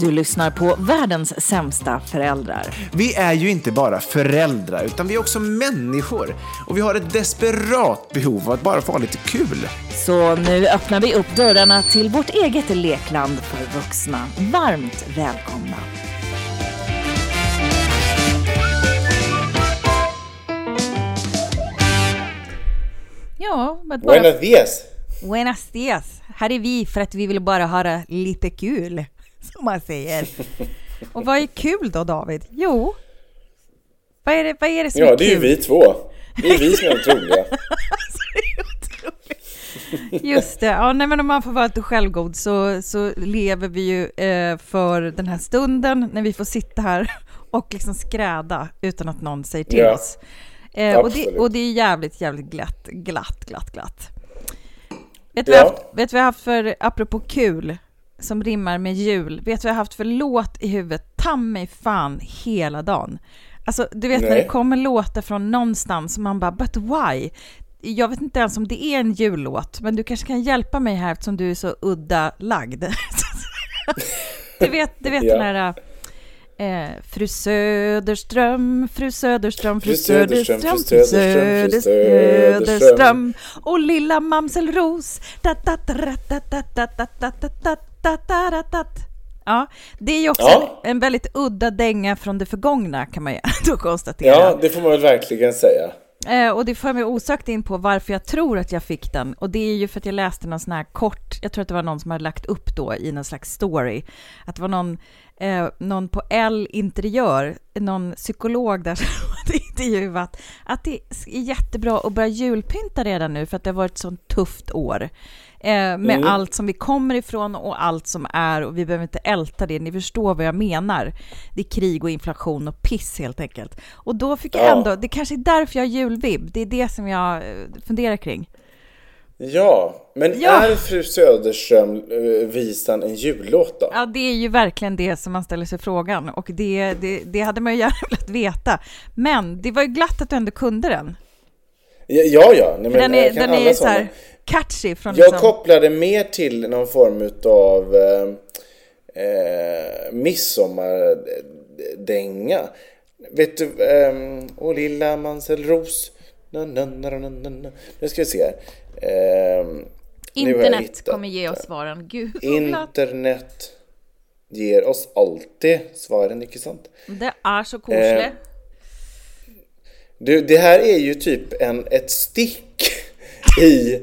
Du lyssnar på världens sämsta föräldrar. Vi är ju inte bara föräldrar, utan vi är också människor. Och vi har ett desperat behov av att bara få ha lite kul. Så nu öppnar vi upp dörrarna till vårt eget lekland för vuxna. Varmt välkomna. Ja, men bara... Buenos dias! Buenos dias. Här är vi för att vi vill bara ha lite kul, som man säger. Och vad är kul då, David? Jo, vad är det, vad är det som Ja, är det är ju kul? vi två. Det är vi som är otroliga. Just det. Ja, nej, men om man får vara lite självgod så, så lever vi ju eh, för den här stunden när vi får sitta här och liksom skräda utan att någon säger till Ja. oss. Eh, och, det, och det är jävligt, jävligt glatt, glatt, glatt, glatt. Vet du Ja. vad jag har haft för, apropå kul, som rimmar med jul, vet du vad jag har haft för låt i huvudet, ta mig fan hela dagen. Alltså, du vet när Nej. det kommer låtar från någonstans och man bara, but why? Jag vet inte ens om det är en jullåt, men du kanske kan hjälpa mig här eftersom du är så udda lagd. du vet, du vet Ja. den här eh, Fru Söderström, Fru Söderström, Fru Fru Söderström, Fru Söderström, Fru Söderström och lilla mamselros. Da, Ja, det är ju också ja. en, en, väldigt udda dänga från det förgångna kan man ju ändå konstatera. Ja, det får man väl verkligen säga. Eh, och det för mig osökt in på varför jag tror att jag fick den. Och det är ju för att jag läste någon sån här kort, jag tror att det var någon som hade lagt upp då i någon slags story, att det var någon, eh, någon på L Interiör, någon psykolog där som hade intervjuat, att det är jättebra att börja julpynta redan nu för att det har varit ett sånt tufft år. Eh, med Mm. allt som vi kommer ifrån och allt som är och vi behöver inte älta det, ni förstår vad jag menar. Det är krig och inflation och piss helt enkelt. Och då fick jag Ja. ändå, det kanske är därför jag har julvibb, det är det som jag eh, funderar kring. Ja, men Ja. är Fru Söderström-visan en jullåt då? Ja, det är ju verkligen det som man ställer sig frågan och det, det, det hade man ju gärna velat veta. Men det var ju glatt att du ändå kunde den. Ja, ja. ja. Nej, men den är, den är så här catchy från Jag liksom... kopplade mer till någon form utav eh, eh, midsommardänga. Vet du, eh, Åh lilla Manselros. Nu ska vi se. Eh, Internet kommer ge oss svaren. Gud. Internet ger oss alltid svaren, inte sant? Det är så koselig. Eh, Du, det här är ju typ en, ett stick i,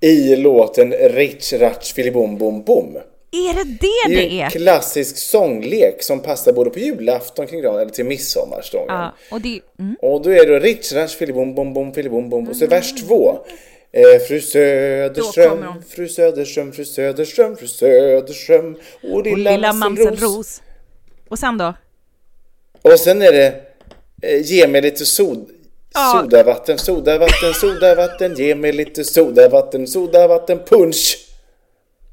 i låten Rich Ratch Filibom Bom Bom. Är det det Det är det ju en är? klassisk sånglek som passar både på julafton kring dagen eller till midsommarstången. Ja, och det... Mm. Och då är det Rich Ratch Filibom Bom Bom Filibom Bom och så vers två. Eh, fru Söderström, fru Söderström, fru Söderström, fru Söderström och Och lilla, lilla Mamselros. Mamselros. Och sen då? Och sen är det eh, ge mig lite sod, sodavatten, sodavatten, sodavatten, ge mig lite sodavatten, sodavatten, punch.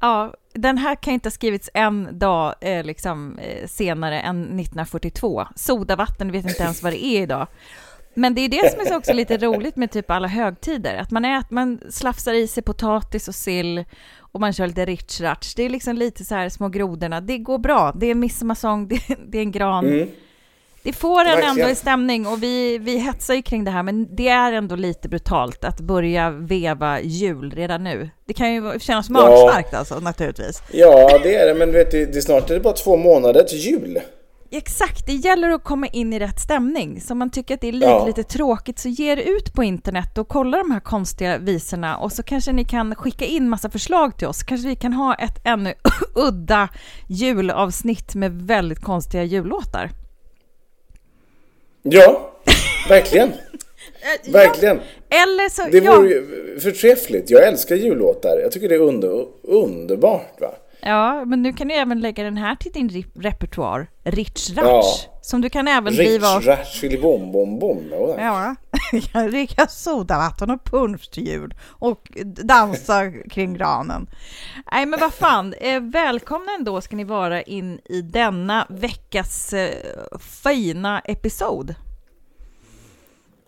Ja, den här kan inte ha skrivits en dag eh, liksom, eh, senare än 1942. Sodavatten vet inte ens vad det är idag. Men det är det som är så också lite roligt med typ alla högtider, att man, äter, man slafsar i sig potatis och sill och man kör lite rich-ratch. Det är liksom lite så här små grodorna. Det går bra. Det är midsommarsång, det, det är en gran. Mm. Det får en ändå i stämning och vi, vi hetsar ju kring det här, men det är ändå lite brutalt att börja veva jul redan nu. Det kan ju kännas magstarkt alltså, naturligtvis. Ja, det är det, men du vet, det, det, snart är det bara två månader till jul. Exakt, det gäller att komma in i rätt stämning. Så om man tycker att det är lite, Ja. lite tråkigt så ge er ut på internet och kolla de här konstiga visorna och så kanske ni kan skicka in massa förslag till oss. Kanske vi kan ha ett ännu udda julavsnitt med väldigt konstiga jullåtar. Ja, verkligen. Verkligen. Eller så, Det ja, vore ju förträffligt. Jag älskar jullåtar. Jag tycker det är under, underbart. Va? Ja, men nu kan du även lägga den här till din rep- repertoar, Rich Ratch, Ja. som du kan även Rich, driva rash, filibom, bom, bom. Ja. Ja, jag dricker sodavatten och punsch till jul och dansa kring granen. Nej, men vad fan, eh, välkomna ändå ska ni vara in i denna veckas eh, fina episod.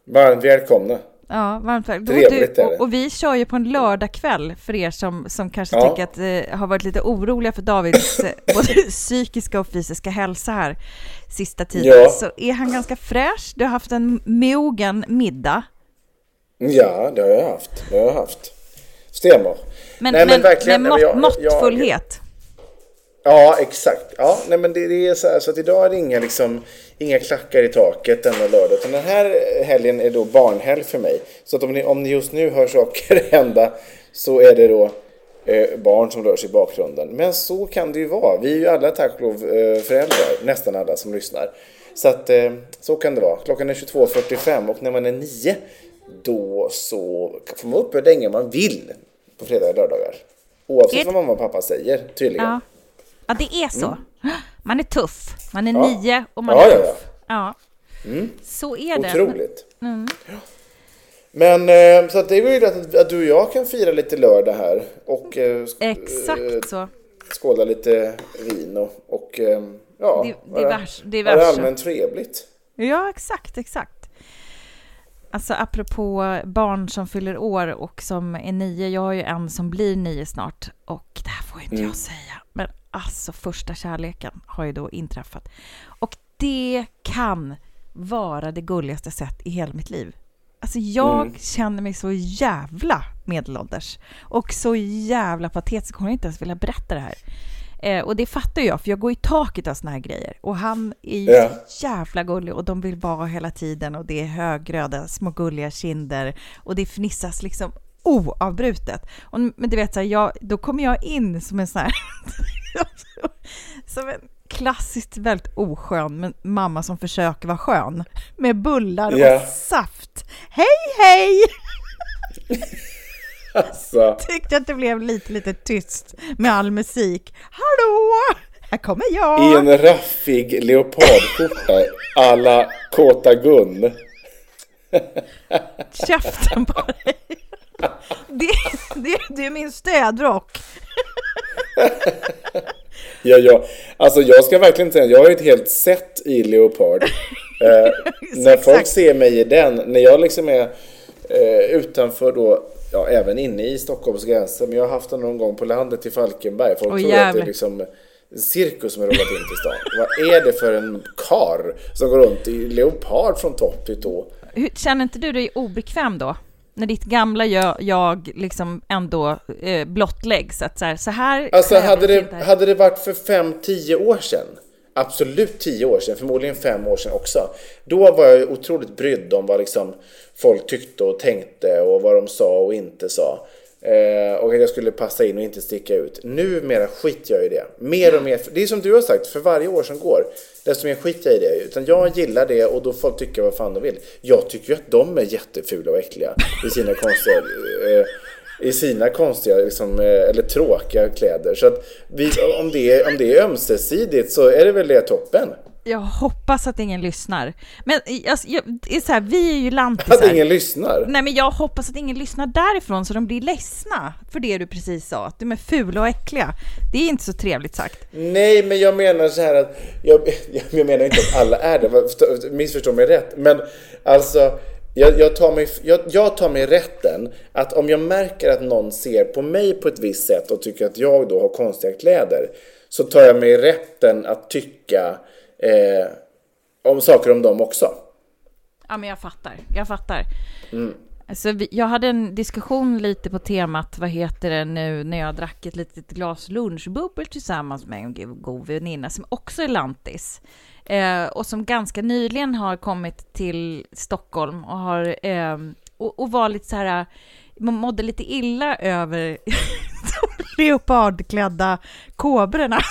Varmt välkomna. Ja, varmt är det. och, och vi kör ju på en lördagkväll för er som, som kanske Ja. tycker att eh, har varit lite oroliga för Davids eh, både psykiska och fysiska hälsa här sista tiden. Ja. Så är han ganska fräsch. Du har haft en mogen middag. Ja, det har jag haft. Det har jag haft. Stämmer. Men, Nej, men men, med mått, jag- jag- måttfullhet. Ja, exakt. Ja, nej, men det, det är så här, så att idag är det inga, liksom, inga klackar i taket denna lördag. Utan den här helgen är då barnhelg för mig. Så att om ni, om ni just nu hör saker hända så är det då eh, barn som rör sig i bakgrunden. Men så kan det ju vara. Vi är ju alla tack och lov eh, föräldrar, nästan alla som lyssnar. Så att eh, så kan det vara. Klockan är 22.45 och när man är nio då så får man upp hur länge man vill på fredagar och lördagar. Oavsett Ett- vad mamma och pappa säger, tydligen. Ja. ja, det är så. Man är tuff. Man är Mm. Ja. nio och man Ja, är ja, tuff. Ja. Så är det. Otroligt. Men eh, så att det är väl att, att du och jag kan fira lite lördag här och eh, sk- eh, Exakt så. skåla lite vin och, och ja, divers- vara diverse. allmänt trevligt. Ja, exakt, exakt. Alltså apropå barn som fyller år och som är nio, jag har ju en som blir nio snart och det här får inte Mm. jag säga, alltså första kärleken har ju då inträffat. Och det kan vara det gulligaste sett i hela mitt liv. Alltså jag Mm. känner mig så jävla medelålders och så jävla patetisk, hon har inte ens velat berätta det här. Eh, och det fattar jag, för jag går i taket av såna här grejer. Och han är ju så jävla gullig och de vill vara hela tiden och det är högröda, små gulliga kinder och det fnissas liksom oavbrutet. Och, men du vet, så här, jag, då kommer jag in som en sån här... som en klassiskt väldigt oskön men mamma som försöker vara skön. Med bullar Ja. och saft. Hej, hej! Alltså, Tyckte att det blev lite, lite tyst med all musik. Hallå! Här kommer jag! i en raffig leopardskjorta alla Kåta Gun. Käften på dig! Det, det, det är min stödrock. Ja, ja. Alltså jag ska verkligen säga, jag har ett helt set i leopard. Eh, när folk ser mig i den, när jag liksom är eh, utanför då, ja även inne i Stockholms gränser, men jag har haft den någon gång på landet i Falkenberg. Folk Åh, tror att det jävlar. är liksom cirkus som har rullat in till stan. Vad är det för en kar som går runt i leopard från topp till tå? Känner inte du dig obekväm då? När ditt gamla jag, jag liksom ändå eh, blottläggs? Att så här, så här Alltså hade det, inte- hade det varit för fem, tio år sedan, absolut tio år sedan, förmodligen fem år sedan också, då var jag otroligt brydd om vad liksom folk tyckte och tänkte och vad de sa och inte sa. Eh, och att jag skulle passa in och inte sticka ut. Numera skiter jag i det. Mer och mer, det är som du har sagt, för varje år som går, desto mer skiter jag i det. Utan jag gillar det och då får folk tycka vad fan de vill. Jag tycker ju att de är jättefula och äckliga i sina konstiga... Eh, i sina konstiga liksom, eh, eller tråkiga kläder. Så att vi, om, det är, om det är ömsesidigt så är det väl det toppen. Jag hoppas att ingen lyssnar. Men alltså, jag, det är så här, vi är ju lantisar. Att ingen lyssnar? Nej, men jag hoppas att ingen lyssnar därifrån så de blir ledsna för det du precis sa, att de är fula och äckliga. Det är inte så trevligt sagt. Nej, men jag menar så här att, jag, jag menar inte att alla är det, missförstå mig rätt, men alltså jag, jag, tar mig, jag, jag, tar mig rätten att om jag märker att någon ser på mig på ett visst sätt och tycker att jag då har konstiga kläder så tar jag mig rätten att tycka eh, om saker om dem också. Ja, men jag fattar. Jag fattar. Mm. Alltså, jag hade en diskussion lite på temat, vad heter det nu, när jag drack ett litet glas lunchbubbel tillsammans med en god väninna som också är lantis. Eh, och som ganska nyligen har kommit till Stockholm och har eh, och, och var lite så här, mådde lite illa över de leopardklädda kobrorna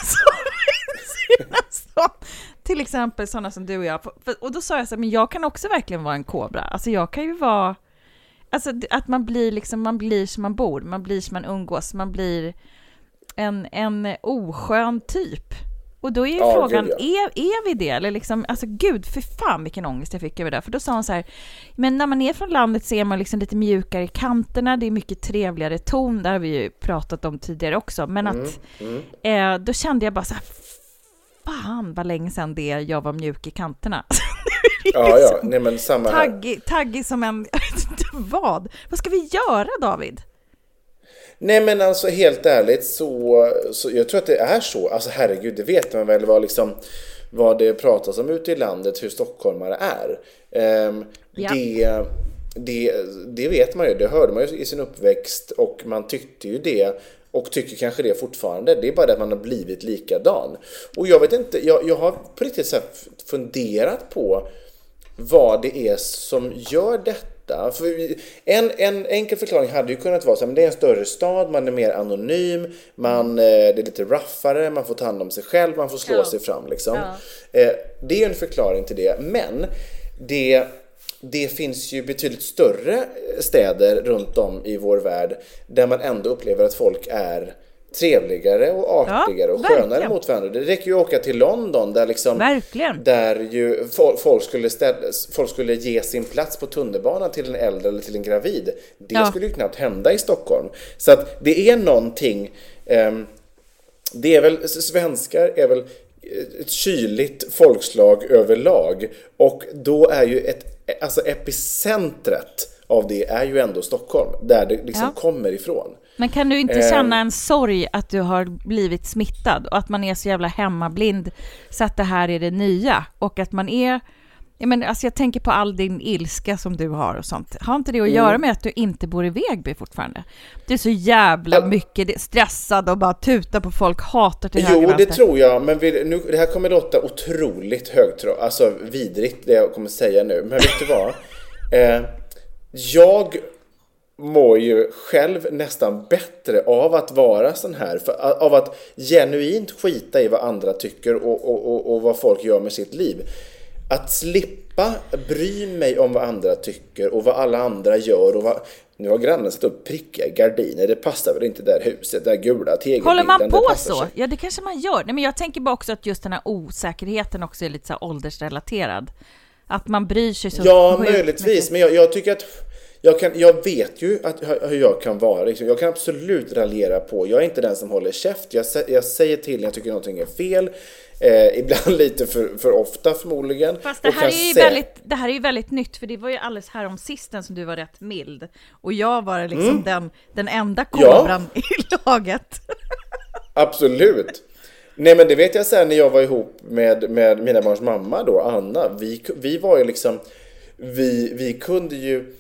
till exempel sådana som du och jag. Och då sa jag så här, men jag kan också verkligen vara en kobra. Alltså jag kan ju vara, alltså att man blir liksom, man blir som man bor, man blir som man umgås, man blir en, en oskön typ. Och då är ju ja, frågan, gud, ja. är, är vi det? Eller liksom, alltså gud, för fan vilken ångest jag fick över det. För då sa hon så här, men när man är från landet så är man liksom lite mjukare i kanterna, det är mycket trevligare ton, det har vi ju pratat om tidigare också. Men mm, att, mm. Eh, då kände jag bara så här, fan vad länge sedan det jag var mjuk i kanterna. ja, ja, nej men samma här. Taggig, taggig som en, jag vet inte vad. Vad ska vi göra David? Nej men alltså helt ärligt så, så jag tror att det är så. Alltså herregud, det vet man väl vad liksom vad det pratas om ute i landet, hur stockholmare är. Um, ja. det, det, det vet man ju, det hörde man ju i sin uppväxt och man tyckte ju det och tycker kanske det fortfarande. Det är bara det att man har blivit likadan. Och jag vet inte, jag, jag har på riktigt så funderat på vad det är som gör detta för en, en enkel förklaring hade ju kunnat vara så att det är en större stad, man är mer anonym, man, eh, det är lite raffare, man får ta hand om sig själv, man får slå ja. sig fram liksom. Ja. Eh, det är en förklaring till det, men det det finns ju betydligt större städer runt om i vår värld där man ändå upplever att folk är trevligare och artigare ja, och skönare verkligen. mot varandra. Det räcker ju att åka till London där liksom verkligen. där ju folk skulle, ställas, folk skulle ge sin plats på tunnelbanan till en äldre eller till en gravid. Det ja. skulle ju knappt hända i Stockholm. Så att det är någonting um, det är väl, svenskar är väl ett kyligt folkslag överlag och då är ju ett, alltså epicentret av det är ju ändå Stockholm, där det liksom ja. kommer ifrån. Men kan du inte känna en sorg att du har blivit smittad och att man är så jävla hemmablind så att det här är det nya och att man är jag, menar, alltså jag tänker på all din ilska som du har och sånt. Har inte det att mm. göra med att du inte bor i Vegby fortfarande? Du är så jävla ja. mycket stressad och bara tutar på folk, hatar till Jo, det tror jag, men vi, nu, det här kommer låta otroligt högtråd, alltså vidrigt det jag kommer säga nu. Men vet du vad? Eh, jag mår ju själv nästan bättre av att vara sån här. För, av att genuint skita i vad andra tycker och, och, och, och vad folk gör med sitt liv. Att slippa bry mig om vad andra tycker och vad alla andra gör och vad... Nu har grannen satt upp prickiga gardiner, det passar väl inte där huset, där gula tegelbilden. Håller man på så? Sig. Ja, det kanske man gör. Nej, men jag tänker bara också att just den här osäkerheten också är lite så åldersrelaterad. Att man bryr sig så Ja, möjligtvis, men jag, jag tycker att jag, kan, jag vet ju att, hur jag kan vara. Liksom. Jag kan absolut raljera på. Jag är inte den som håller käft. Jag, jag säger till när jag tycker någonting är fel. Eh, ibland lite för, för ofta förmodligen. Fast det här, är ju väldigt, det här är ju väldigt nytt, för det var ju alldeles här om sisten som du var rätt mild. Och jag var liksom mm. den, den enda kobran ja. i laget. Absolut. Nej men det vet jag sen när jag var ihop med, med mina barns mamma då, Anna. Vi, vi var ju liksom, vi, vi kunde ju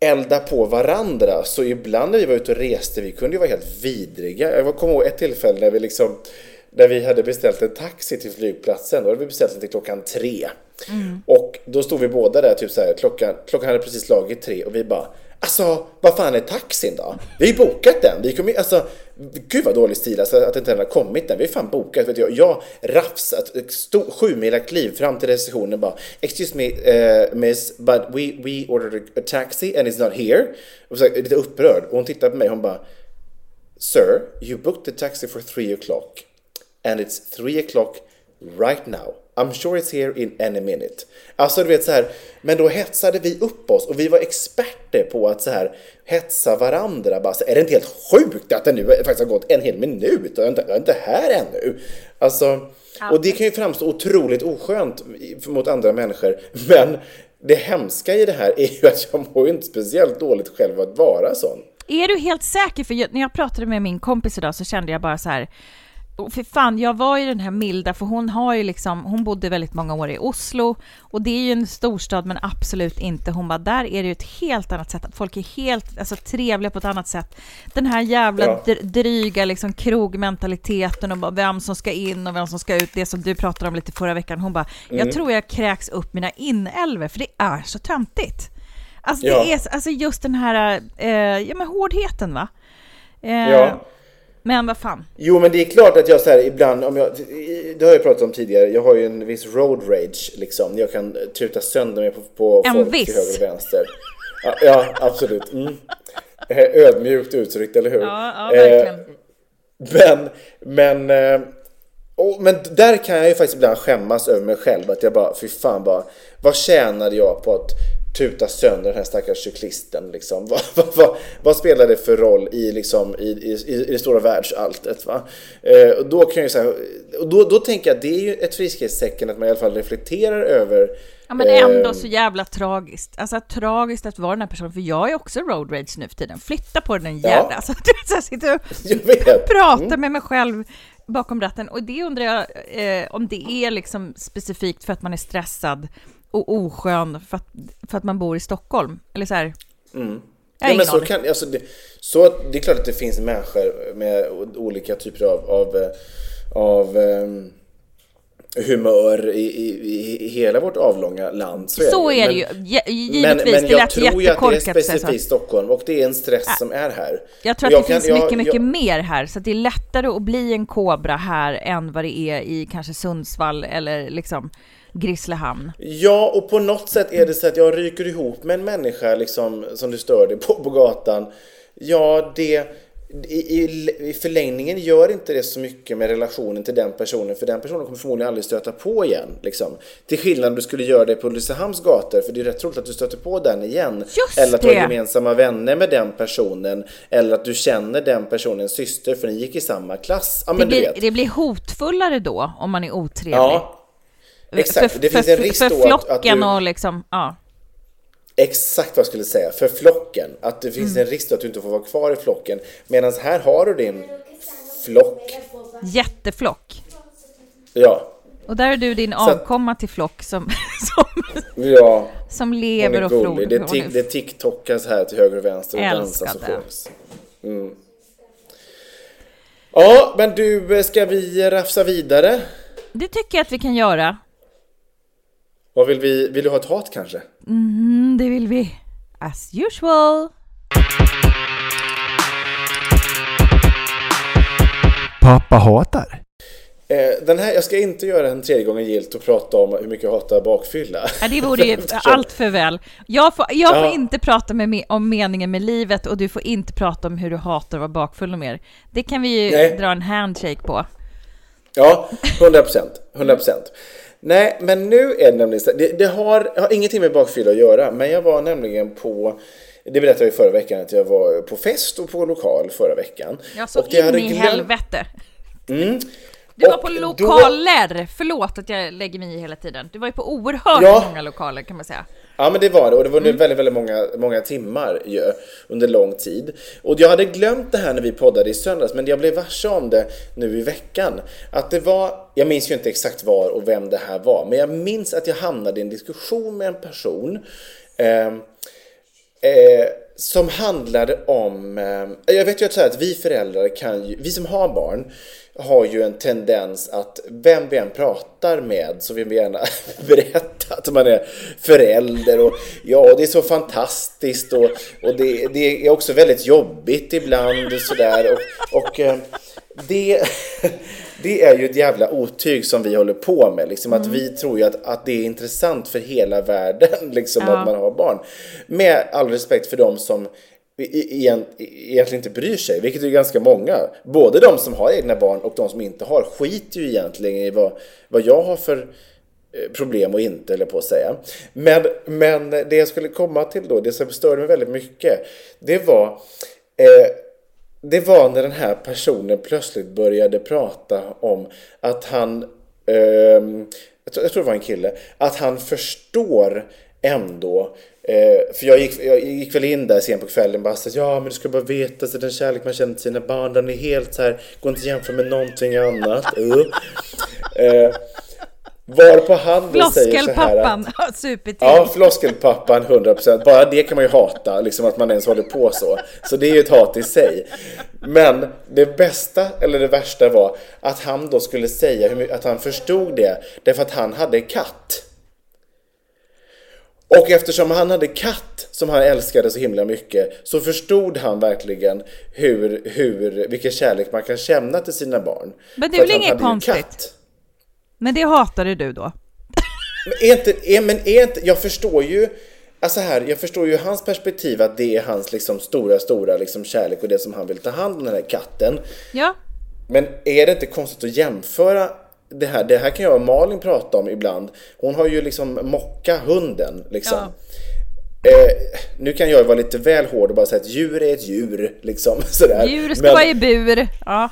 elda på varandra. Så ibland när vi var ute och reste, vi kunde ju vara helt vidriga. Jag kommer ihåg ett tillfälle när vi liksom där vi hade beställt en taxi till flygplatsen. Då hade vi beställt den till klockan tre. Mm. Och då stod vi båda där, typ så här, klockan, klockan hade precis slagit tre och vi bara Alltså, vad fan är taxin då? Vi har ju bokat den. Vi kommer, alltså, gud vad dålig stil alltså, att inte den har kommit den. Vi har fan bokat. Vet jag, jag rafsat ett sju mila kliv fram till receptionen bara Excuse me uh, miss, but we, we ordered a taxi and it's not here. Och så, lite upprörd. Och hon tittar på mig och hon bara Sir, you booked the taxi for three o'clock and it's three o'clock right now. I'm sure it's here in any minute. Alltså du vet så här, men då hetsade vi upp oss och vi var experter på att så här hetsa varandra. Bara, så, är det inte helt sjukt att det nu faktiskt har gått en hel minut och jag är inte, jag är inte här ännu? Alltså, och det kan ju framstå otroligt oskönt mot andra människor, men det hemska i det här är ju att jag mår ju inte speciellt dåligt själv att vara sån. Är du helt säker? För när jag pratade med min kompis idag så kände jag bara så här, för fan, jag var ju den här milda, för hon har ju liksom, hon bodde väldigt många år i Oslo och det är ju en storstad men absolut inte. Hon bara, där är det ju ett helt annat sätt. Folk är helt alltså, trevliga på ett annat sätt. Den här jävla ja. dryga liksom, krogmentaliteten och bara vem som ska in och vem som ska ut, det som du pratade om lite förra veckan. Hon bara, mm. jag tror jag kräks upp mina inälvor för det är så töntigt. Alltså, ja. det är, alltså just den här eh, ja, men hårdheten va? Eh, ja. Men vad fan. Jo, men det är klart att jag så här ibland, om jag, det har jag pratat om tidigare, jag har ju en viss road rage liksom. Jag kan tuta sönder mig på, på en folk viss. till höger och vänster. Ja, ja absolut. Mm. Ödmjukt uttryckt, eller hur? Ja, ja verkligen. Eh, men, men, eh, och, men där kan jag ju faktiskt ibland skämmas över mig själv. Att jag bara, fy fan bara, vad tjänade jag på att tuta sönder den här stackars cyklisten. Liksom. Vad, vad, vad, vad, spelar det för roll i, liksom, i, i, i det stora världsalltet? Va? Eh, och då, kan jag säga, och då, då tänker jag att det är ju ett friskhetstecken att man i alla fall reflekterar över Ja men ändå eh, så jävla tragiskt. Alltså tragiskt att vara den här personen, för jag är också road rage nu för tiden. Flytta på den jävla... Ja. Alltså, vet, sitter och pratar mm. med mig själv bakom ratten. Och det undrar jag eh, om det är liksom specifikt för att man är stressad och oskön för att, för att man bor i Stockholm? Eller så här? Mm. Ja, men så, kan, alltså det, så det är klart att det finns människor med olika typer av, av, av um, humör i, i, i, hela vårt avlånga land. Så, så är det, är det ju. Givetvis, men, men det jag tror ju att det är specifikt Stockholm och det är en stress ja. som är här. Jag tror att jag det kan, finns mycket, jag, mycket jag, mer här, så det är lättare att bli en kobra här än vad det är i kanske Sundsvall eller liksom Grisslehamn. Ja, och på något sätt är det så att jag ryker ihop med en människa liksom, som du stör dig på, på gatan. Ja, det... I, i, förlängningen gör inte det så mycket med relationen till den personen för den personen kommer förmodligen aldrig stöta på igen. Liksom. Till skillnad om du skulle göra det på Ulricehamns gator för det är rätt troligt att du stöter på den igen. Just eller att du har gemensamma vänner med den personen. Eller att du känner den personens syster för ni gick i samma klass. Ja, det, blir, det blir hotfullare då om man är otrevlig. Ja, Exakt, för, det finns för, en risk för då flocken att, du... och liksom, ja. Exakt vad jag skulle säga, för flocken. Att det finns mm. en risk då att du inte får vara kvar i flocken. Medan här har du din flock. Jätteflock. Ja. Och där är du din avkomma till flock som, som, ja, som lever och flor. Det, tic, det tiktokas här till höger och vänster och dansas och sjungs. Mm. Ja, men du, ska vi rafsa vidare? Det tycker jag att vi kan göra. Vad vill vi? Vill du ha ett hat kanske? Mm, det vill vi. As usual. Pappa hatar. Eh, den här, jag ska inte göra en tredje gången gilt och prata om hur mycket jag hatar bakfylla. Ja, det vore ju allt för väl. Jag får, jag får ja. inte prata med, om meningen med livet och du får inte prata om hur du hatar att vara bakfull och mer. Det kan vi ju Nej. dra en handshake på. Ja, 100 procent. 100 procent. Nej, men nu är det nämligen det, det har, har ingenting med bakfylla att göra, men jag var nämligen på det berättade jag förra veckan att jag var på fest och på lokal förra veckan. Ja, så och in hade i glöm... helvete. Mm. Du var på lokaler! Då... Förlåt att jag lägger mig i hela tiden. Du var ju på oerhört ja. många lokaler kan man säga. Ja men det var det och det var mm. väldigt, väldigt många, många timmar ju, under lång tid. Och jag hade glömt det här när vi poddade i söndags men jag blev varse om det nu i veckan. Att det var, jag minns ju inte exakt var och vem det här var, men jag minns att jag hamnade i en diskussion med en person eh, eh, som handlade om, eh, jag vet ju att, så här, att vi föräldrar kan ju, vi som har barn har ju en tendens att vem vi än pratar med så vill vi gärna berätta att man är förälder och ja, det är så fantastiskt och, och det, det är också väldigt jobbigt ibland och sådär. Och, och eh, det, det är ju ett jävla otyg som vi håller på med. Liksom, att vi tror ju att, att det är intressant för hela världen liksom, Ja. att man har barn. Med all respekt för dem som egentligen inte bryr sig, vilket är ganska många. Både de som har egna barn och de som inte har skiter ju egentligen i vad, vad jag har för eh, problem och inte, eller på att säga. Men, men det jag skulle komma till då, det som störde mig väldigt mycket, det var eh, det var när den här personen plötsligt började prata om att han, eh, jag, tror, jag tror det var en kille, att han förstår ändå Eh, för jag gick, jag gick väl in där sent på kvällen bara att, ja men du ska bara veta så den kärlek man känner till sina barn den är helt så här, går inte att jämföra med någonting annat. Uh. Eh, varpå han då säger så här att, Floskelpappan. Ja, floskelpappan 100%. Bara det kan man ju hata, liksom att man ens håller på så. Så det är ju ett hat i sig. Men det bästa, eller det värsta var att han då skulle säga att han förstod det därför att han hade katt. Och eftersom han hade katt som han älskade så himla mycket så förstod han verkligen hur, hur, vilken kärlek man kan känna till sina barn. Men det är väl inget konstigt? Men det hatade du då? Men är inte, är, men är inte, jag förstår ju, alltså här, jag förstår ju hans perspektiv att det är hans liksom stora, stora liksom kärlek och det som han vill ta hand om den här katten. Ja. Men är det inte konstigt att jämföra det här? Det här kan jag och Malin prata om ibland. Hon har ju liksom mocka hunden liksom. Eh, nu kan jag vara lite väl hård och bara säga att djur är ett djur liksom sådär. Djur ska Men- vara i bur. Ja.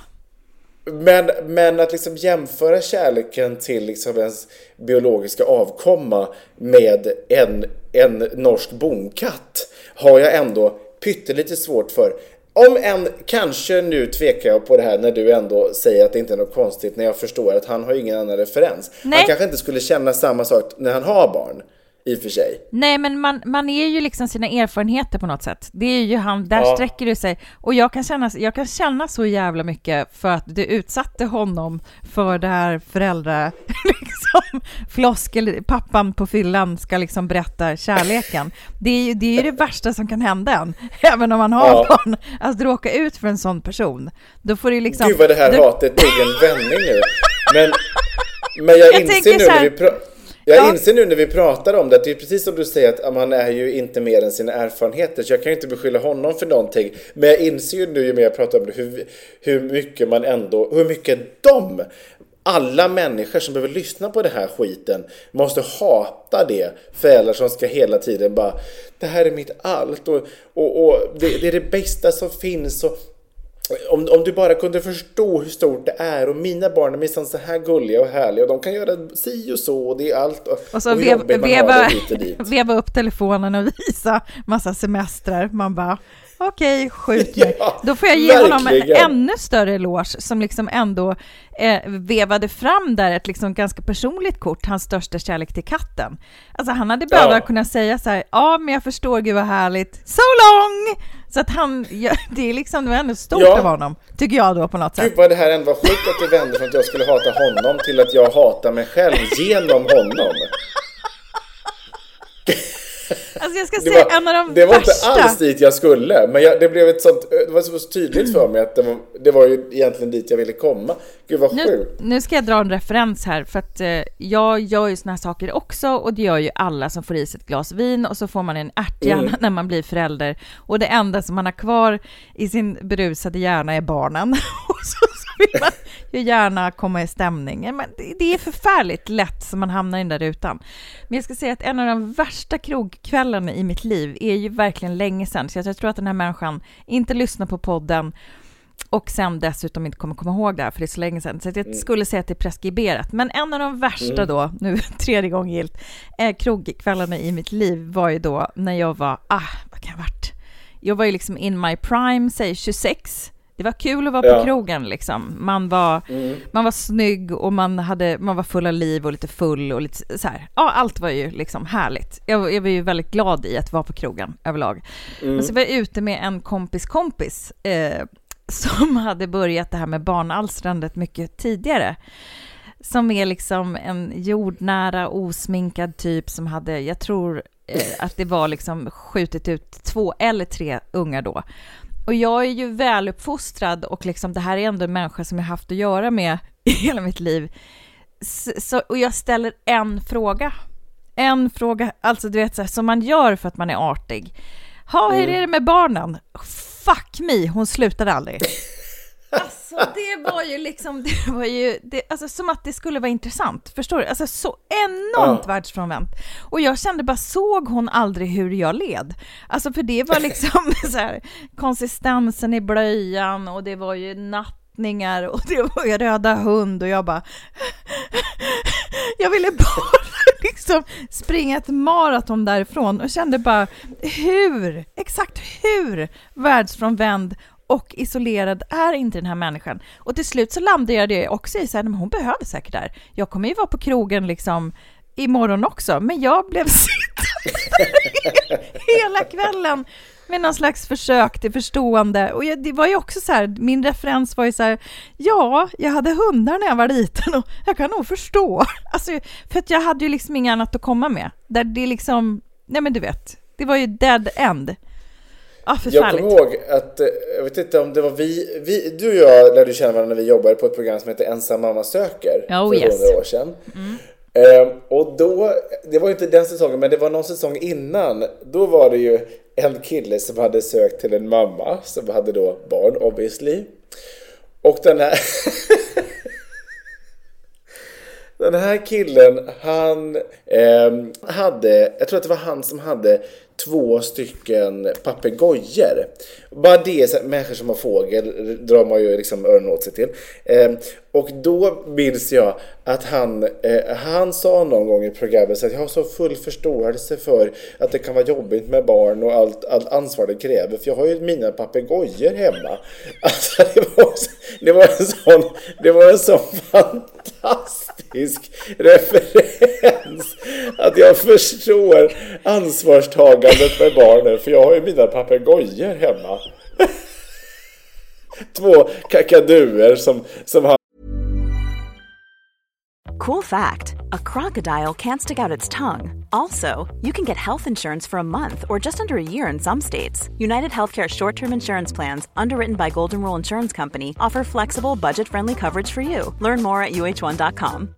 men, men att liksom jämföra kärleken till liksom ens biologiska avkomma med en, en norsk bonkatt har jag ändå pyttelite svårt för. Om en, kanske nu tvekar jag på det här när du ändå säger att det inte är något konstigt när jag förstår att han har ingen annan referens. Nej. Han kanske inte skulle känna samma sak när han har barn, i och för sig. Nej, men man, man är ju liksom sina erfarenheter på något sätt. Det är ju han, där Ja. sträcker det sig. Och jag kan, känna, jag kan känna så jävla mycket för att du utsatte honom för det här föräldra... Liksom, floskel, pappan på fyllan ska liksom berätta kärleken. Det är ju det, är ju det värsta som kan hända en, även om man har Ja. barn. Att råka ut för en sån person. Då får det liksom... Gud vad det här du, hatet tog en vändning nu. Men, men jag, Jag inser nu när vi pra- jag Ja. inser nu när vi pratar om det att det är precis som du säger att man är ju inte mer än sina erfarenheter så jag kan ju inte beskylla honom för någonting. Men jag inser ju nu ju mer jag pratar om det hur, hur mycket man ändå, hur mycket de alla människor som behöver lyssna på den här skiten måste hata det. Föräldrar som ska hela tiden bara Det här är mitt allt och, och, och det, det är det bästa som finns. Och, om, om du bara kunde förstå hur stort det är och mina barn är minsann så här gulliga och härliga och de kan göra si och så och det är allt och, Och så har veva, och dit. veva upp telefonen och visa massa semestrar. Man bara, okej, skjut mig. Ja, Då får jag ge honom en verkligen. ännu större eloge som liksom ändå eh, vevade fram där ett liksom ganska personligt kort, hans största kärlek till katten. Alltså han hade bara Ja. kunnat säga så här, ja men jag förstår, gud vad härligt, so long! Så att han, ja, det är liksom, det var ändå stort Ja. av honom, tycker jag då på något sätt. Gud vad det här ändå var sjukt att du vände från att jag skulle hata honom till att jag hatar mig själv genom honom. Alltså jag ska Det säga var, en av de det var värsta... inte alls dit jag skulle, men jag, det blev ett sånt, det var så tydligt för mig att det var, det var ju egentligen dit jag ville komma. Gud vad Nu, sjukt. nu ska jag dra en referens här, för att eh, jag gör ju såna här saker också och det gör ju alla som får i sig ett glas vin och så får man en ärthjärna Mm. när man blir förälder och det enda som man har kvar i sin berusade hjärna är barnen. och så vill man ju gärna komma i stämning. Men det, är förfärligt lätt som man hamnar i den där rutan. Men jag ska säga att en av de värsta krogkvällarna i mitt liv är ju verkligen länge sedan, så jag tror att den här människan inte lyssnar på podden och sen dessutom inte kommer komma ihåg det här, för det är så länge sedan. Så jag skulle säga att det är preskriberat. Men en av de värsta då, nu tredje gången gilt, eh, krogkvällarna i mitt liv var ju då när jag var, ah, vad kan jag ha varit? Jag var ju liksom in my prime, säg 26. Det var kul att vara på Ja. krogen liksom. Man var, man var snygg och man, hade, man var full av liv och lite full och lite så här. Ja, allt var ju liksom härligt. Jag, var- jag var ju väldigt glad i att vara på krogen överlag. Men så var jag ute med en kompis kompis eh, som hade börjat det här med barnalstrandet mycket tidigare. som är liksom en jordnära, osminkad typ som hade, jag tror eh, att det var liksom skjutit ut två eller tre ungar då. Och jag är ju väluppfostrad och liksom det här är ändå en människa som jag haft att göra med i hela mitt liv. Så, och jag ställer en fråga. En fråga, alltså du vet så här, som man gör för att man är artig. Ha, hur är det med barnen? Fuck me, hon slutade aldrig. Alltså det var ju liksom, det var ju, det, alltså som att det skulle vara intressant, förstår du? Alltså så enormt ja. världsfrånvänt. Och jag kände bara, såg hon aldrig hur jag led? Alltså för det var liksom så här, konsistensen i blöjan och det var ju nattningar och det var ju röda hund och jag bara, jag ville bara liksom springa ett maraton därifrån och kände bara hur, exakt hur världsfrånvänd och isolerad är inte den här människan. Och till slut så landade jag också i så här, men hon behöver säkert det här. Jag kommer ju vara på krogen liksom imorgon också, men jag blev sittande hela kvällen med någon slags försök till förstående. Och jag, det var ju också så här, min referens var ju så här, ja, jag hade hundar när jag var liten och jag kan nog förstå. Alltså, för att jag hade ju liksom inget annat att komma med. Där det liksom, nej men du vet, det var ju dead end. Ah, jag kommer ihåg att, eh, jag vet inte om det var vi, vi, du och jag lärde känna varandra när vi jobbade på ett program som heter Ensam mamma söker oh, för yes. hundra år sedan. Mm. Eh, och då, det var inte den säsongen, men det var någon säsong innan. Då var det ju en kille som hade sökt till en mamma som hade då barn obviously. Och den här Den här killen, han eh, hade, jag tror att det var han som hade två stycken papegojor. Bara det, så människor som har fågel drar man ju liksom öronen åt sig till. Eh, och då minns jag att han, eh, han sa någon gång i programmet att jag har så full förståelse för att det kan vara jobbigt med barn och allt, allt ansvar det kräver. För jag har ju mina papegojor hemma. Alltså, det, var, det, var en sån, det var en sån fantastisk referens. Att jag förstår eländet med barnen. För jag har ju mina papegojor hemma. Två kakaduer som, som har Cool fact a crocodile can't stick out its tongue. Also, you can get health insurance for a month or just under a year in some states. United Healthcare short term insurance plans, underwritten by Golden Rule Insurance Company, offer flexible, budget friendly coverage for you. Learn more at uh1.com.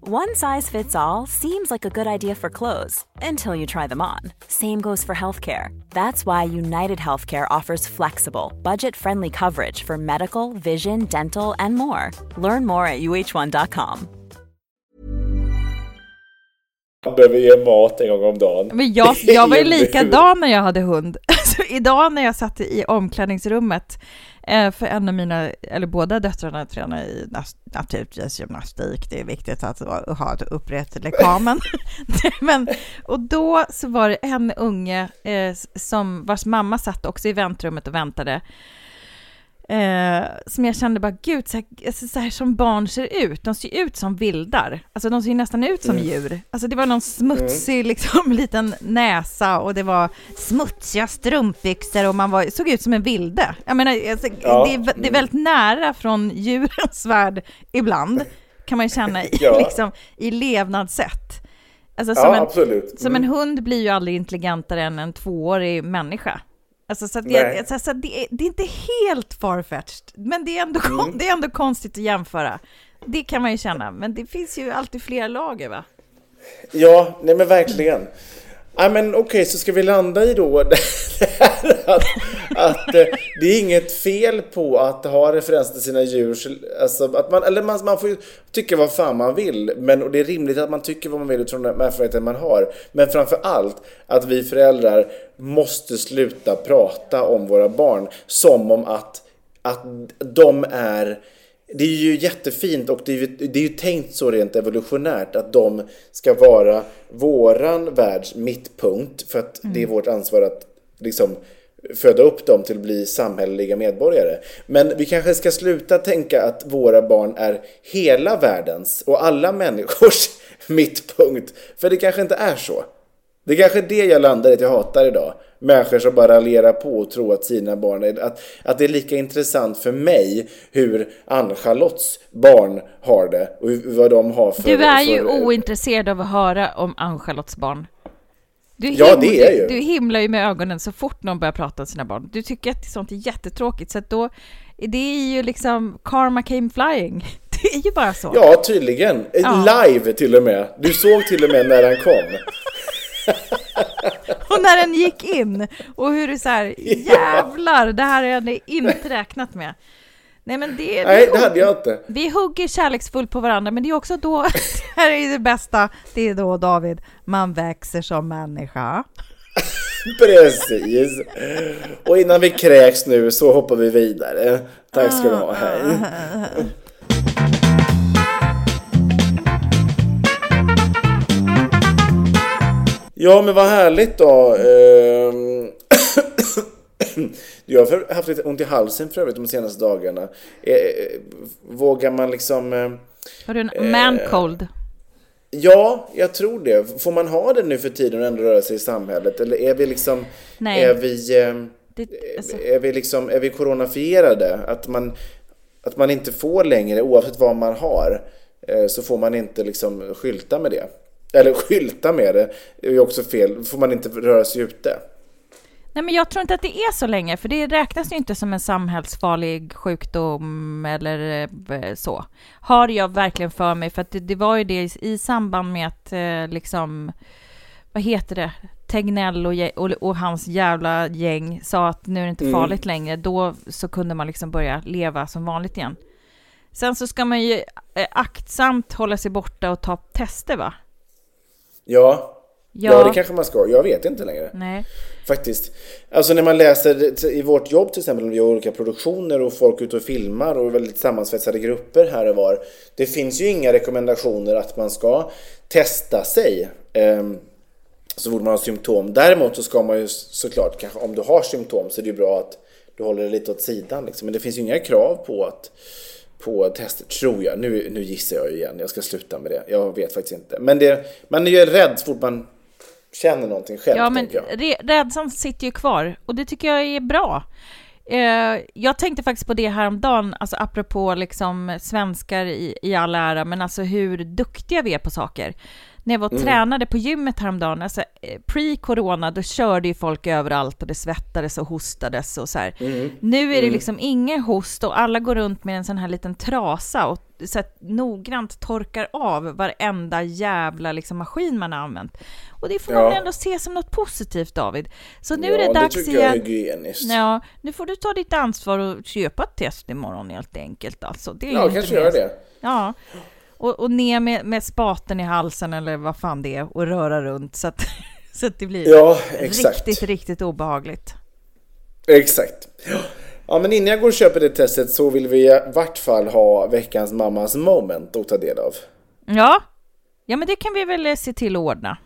One size fits all seems like a good idea for clothes until you try them on. Same goes for healthcare. That's why United Healthcare offers flexible, budget friendly coverage for medical, vision, dental, and more. Learn more at uh1.com. Man behöver ge mat en gång om dagen. Men jag, jag var ju likadan när jag hade hund. Så idag när jag satt i omklädningsrummet, eh, för en av mina, eller båda döttrarna tränar i naturligtvis gymnastik, det är viktigt att ha ett upprätt lekamen. Men, och då så var det en unge eh, som, vars mamma satt också i väntrummet och väntade, Eh, som jag kände bara, gud, så här, alltså, så här, som barn ser ut, de ser ut som vildar. Alltså de ser nästan ut som mm. djur. Alltså det var någon smutsig mm. liksom liten näsa och det var smutsiga strumpbyxor och man var, såg ut som en vilde. Jag menar, alltså, ja. det, är, det är mm. väldigt nära från djurens värld ibland, kan man ju känna i, ja. liksom, i levnadssätt. Alltså, som, ja, en, som en mm. hund blir ju aldrig intelligentare än en tvåårig människa. Alltså, så det, alltså, det, är, det, är, inte helt farfetched, men det är, ändå, mm. det är ändå konstigt att jämföra. det kan man ju känna. Men det finns ju alltid flera lager va? Ja, nej men verkligen. Ja, men okej, okay, så ska vi landa i då det här att, att eh, det är inget fel på att ha referenser till sina djur. Alltså, att man, eller man, man får ju tycka vad fan man vill, men och det är rimligt att man tycker vad man vill utifrån de erfarenheter man har. Men framför allt att vi föräldrar måste sluta prata om våra barn som om att, att de är det är ju jättefint och det är ju, det är ju tänkt så rent evolutionärt att de ska vara våran världs mittpunkt för att mm. det är vårt ansvar att liksom föda upp dem till att bli samhälleliga medborgare. Men vi kanske ska sluta tänka att våra barn är hela världens och alla människors mittpunkt. För det kanske inte är så. Det är kanske det jag landar i att jag hatar idag. Människor som bara raljerar på och tror att sina barn är... Att, att det är lika intressant för mig hur Ann-Charlottes barn har det och vad de har för... Du är ju för, ointresserad av att höra om Ann-Charlottes barn. Du ja, det är ju. Du, du himlar ju med ögonen så fort någon börjar prata om sina barn. Du tycker att sånt är jättetråkigt, så att då... Det är ju liksom karma came flying. Det är ju bara så. Ja, tydligen. Ja. Live till och med. Du såg till och med när han kom. och när den gick in och hur du så här, jävlar, det här har jag inte räknat med. Nej, men det, Nej, det hade jag inte. Vi hugger kärleksfullt på varandra, men det är också då, det här är det bästa, det är då David, man växer som människa. Precis. Och innan vi kräks nu så hoppar vi vidare. Tack ska du ha, hej. Ja, men vad härligt då. Jag har haft lite ont i halsen för övrigt de senaste dagarna. Eh, vågar man liksom... Eh, har du en man cold? Ja, jag tror det. Får man ha det nu för tiden och ändå röra sig i samhället? Eller är vi liksom... Nej. Är vi... Det, alltså. Är vi liksom... Är vi coronafierade? Att man, att man inte får längre, oavsett vad man har, så får man inte liksom skylta med det. Eller skylta med det är ju också fel. får man inte röra sig ute. Nej, men jag tror inte att det är så länge, för det räknas ju inte som en samhällsfarlig sjukdom eller eh, så. Har jag verkligen för mig, för att det, det var ju det i samband med att eh, liksom, vad heter det, Tegnell och, och, och, hans jävla gäng sa att nu är det inte mm. farligt längre, då så kunde man liksom börja leva som vanligt igen. Sen så ska man ju eh, aktsamt hålla sig borta och ta tester va? Ja. Ja. ja, det kanske man ska. Jag vet inte längre. Nej. Faktiskt. Alltså när man läser i vårt jobb till exempel, vi har olika produktioner och folk ute och filmar och väldigt sammansvetsade grupper här och var. Det finns ju inga rekommendationer att man ska testa sig. Um, så borde man ha symptom. Däremot så ska man ju såklart, kanske om du har symptom så är det ju bra att du håller det lite åt sidan. Liksom. Men det finns ju inga krav på att på tester, tror jag. Nu, nu gissar jag igen, jag ska sluta med det. Jag vet faktiskt inte. Men det, man är ju rädd så fort man känner någonting själv. Ja, men rädslan sitter ju kvar och det tycker jag är bra. Eh, jag tänkte faktiskt på det häromdagen, alltså apropå liksom svenskar i, i all ära, men alltså hur duktiga vi är på saker när jag var och mm. tränade på gymmet häromdagen, alltså eh, pre-corona, då körde ju folk överallt och det svettades och hostades och så här. Mm. Nu är det mm. liksom ingen host och alla går runt med en sån här liten trasa och så här, noggrant torkar av varenda jävla liksom, maskin man har använt. Och det får man ja. ändå se som något positivt, David. Så nu ja, är det dags det tycker jag är. Ja, nu får du ta ditt ansvar och köpa ett test imorgon helt enkelt. Alltså, det är ja, kanske göra det. Ja och, och ner med, med spaten i halsen eller vad fan det är och röra runt så att, så att det blir ja, riktigt, riktigt obehagligt. Exakt. Ja, men innan jag går och köper det testet så vill vi i vart fall ha veckans mammas moment att ta del av. Ja, ja men det kan vi väl se till att ordna.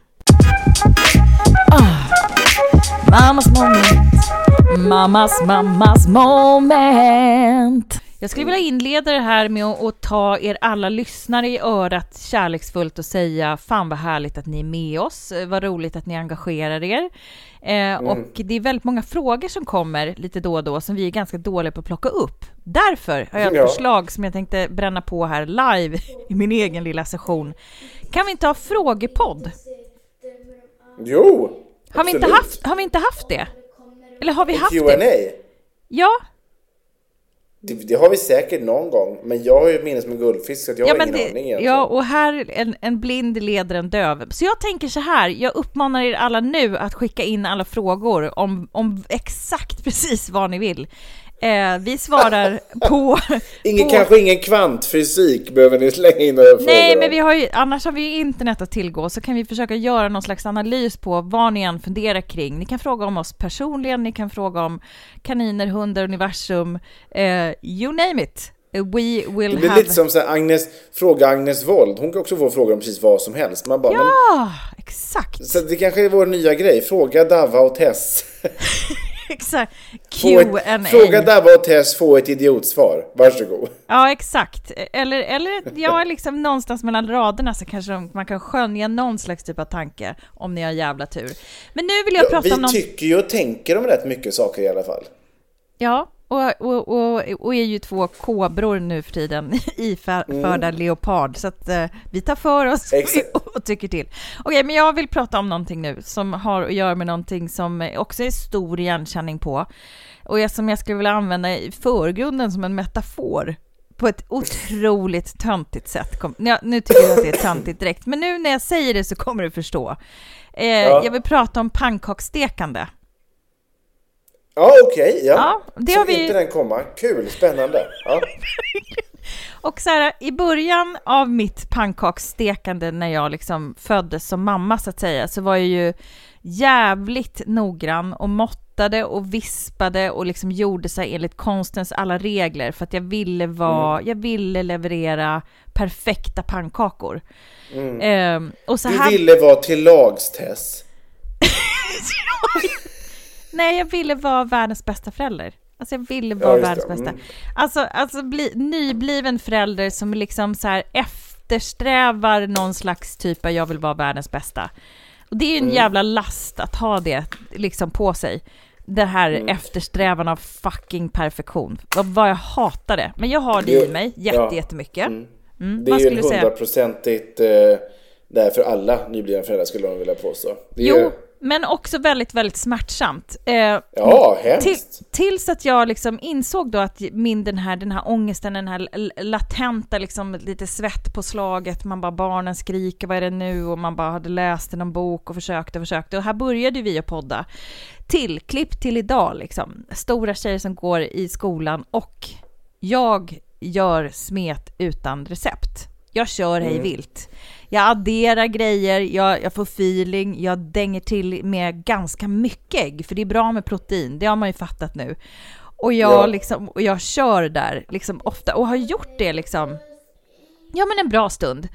Ah, mammas moment, mammas mammas moment. Jag skulle vilja inleda det här med att, ta er alla lyssnare i örat kärleksfullt och säga fan vad härligt att ni är med oss, vad roligt att ni engagerar er. Eh, mm. Och det är väldigt många frågor som kommer lite då och då som vi är ganska dåliga på att plocka upp. Därför har jag ett ja. förslag som jag tänkte bränna på här live i min egen lilla session. Kan vi inte ha frågepodd? Jo, har vi, inte haft, har vi inte haft det? Eller har vi haft det? Ja, Det, det har vi säkert någon gång, men jag har ju minne som en guldfisk så jag har ingen det, aning egentligen. Ja, och här, en, en blind leder en döv. Så jag tänker så här, jag uppmanar er alla nu att skicka in alla frågor om, om exakt precis vad ni vill. Eh, vi svarar på... ingen, på... Kanske ingen kvantfysik behöver ni slänga in några frågor Nej, men vi har ju, annars har vi ju internet att tillgå, så kan vi försöka göra någon slags analys på vad ni än funderar kring. Ni kan fråga om oss personligen, ni kan fråga om kaniner, hundar, universum, eh, you name it. We will Det blir have... lite som så Agnes, fråga Agnes Wold. Hon kan också få frågor om precis vad som helst. Man bara, men, Ja, exakt. så det kanske är vår nya grej. Fråga Dava och Tess. Exakt. Q&A. fråga Dava och Tess, få ett idiotsvar. Varsågod. Ja, exakt. Eller, eller ja, liksom någonstans mellan raderna så kanske de, man kan skönja någon slags typ av tanke om ni har jävla tur. Men nu vill jag Ja, prata vi om någon... tycker ju och tänker om rätt mycket saker i alla fall. Ja, och, och, och, och är ju två kobror nu för tiden iförda leopard, så att eh, vi tar för oss och, och tycker till. Okej, men jag vill prata om någonting nu som har att göra med någonting som också är stor igenkänning på och som jag skulle vilja använda i förgrunden som en metafor på ett otroligt töntigt sätt. Ja, nu tycker jag att det är töntigt direkt, men nu när jag säger det så kommer du förstå. Eh, Jag vill prata om pannkaksstekande. Ja, okej. ja. Ja, det Så har vi- inte den komma. Kul, spännande. Ja. Och så här, i början av mitt pannkaksstekande när jag liksom föddes som mamma så att säga, så var jag ju jävligt noggrann och måttade och vispade och liksom gjorde här enligt konstens alla regler för att jag ville vara, jag ville leverera perfekta pannkakor. Ehm, och så Du här, ville vara till lags, Tess. Nej, jag ville vara världens bästa förälder. Alltså jag ville vara just världens det. bästa. Mm. Alltså, alltså bli, nybliven förälder som liksom så här eftersträvar någon slags typ av jag vill vara världens bästa. Och det är ju en Mm. jävla last att ha det liksom på sig. Det här Mm. eftersträvan av fucking perfektion. Vad, vad jag hatar det. Men jag har det i Det- mig ja. jätte, jättemycket. Mm, Det vad är ju hundraprocentigt eh, där för alla nyblivna föräldrar skulle man vilja påstå. Det är Jo, ju, men också väldigt, väldigt smärtsamt. Eh, ja, hemskt. tills att jag liksom insåg då att min, den, här, den här ångesten, den här latenta liksom, lite svett på slaget, man bara barnen skriker, vad är det nu? Och man bara hade läst i någon bok och försökte och försökte. Och här började vi att podda. Till, klipp till idag liksom. Stora tjejer som går i skolan och jag gör smet utan recept. Jag kör hej vilt. Jag adderar grejer, jag, jag får feeling, jag dänger till med ganska mycket ägg, för det är bra med protein, det har man ju fattat nu. Och jag, Ja. liksom, och jag kör där liksom ofta, och har gjort det liksom, ja men en bra stund.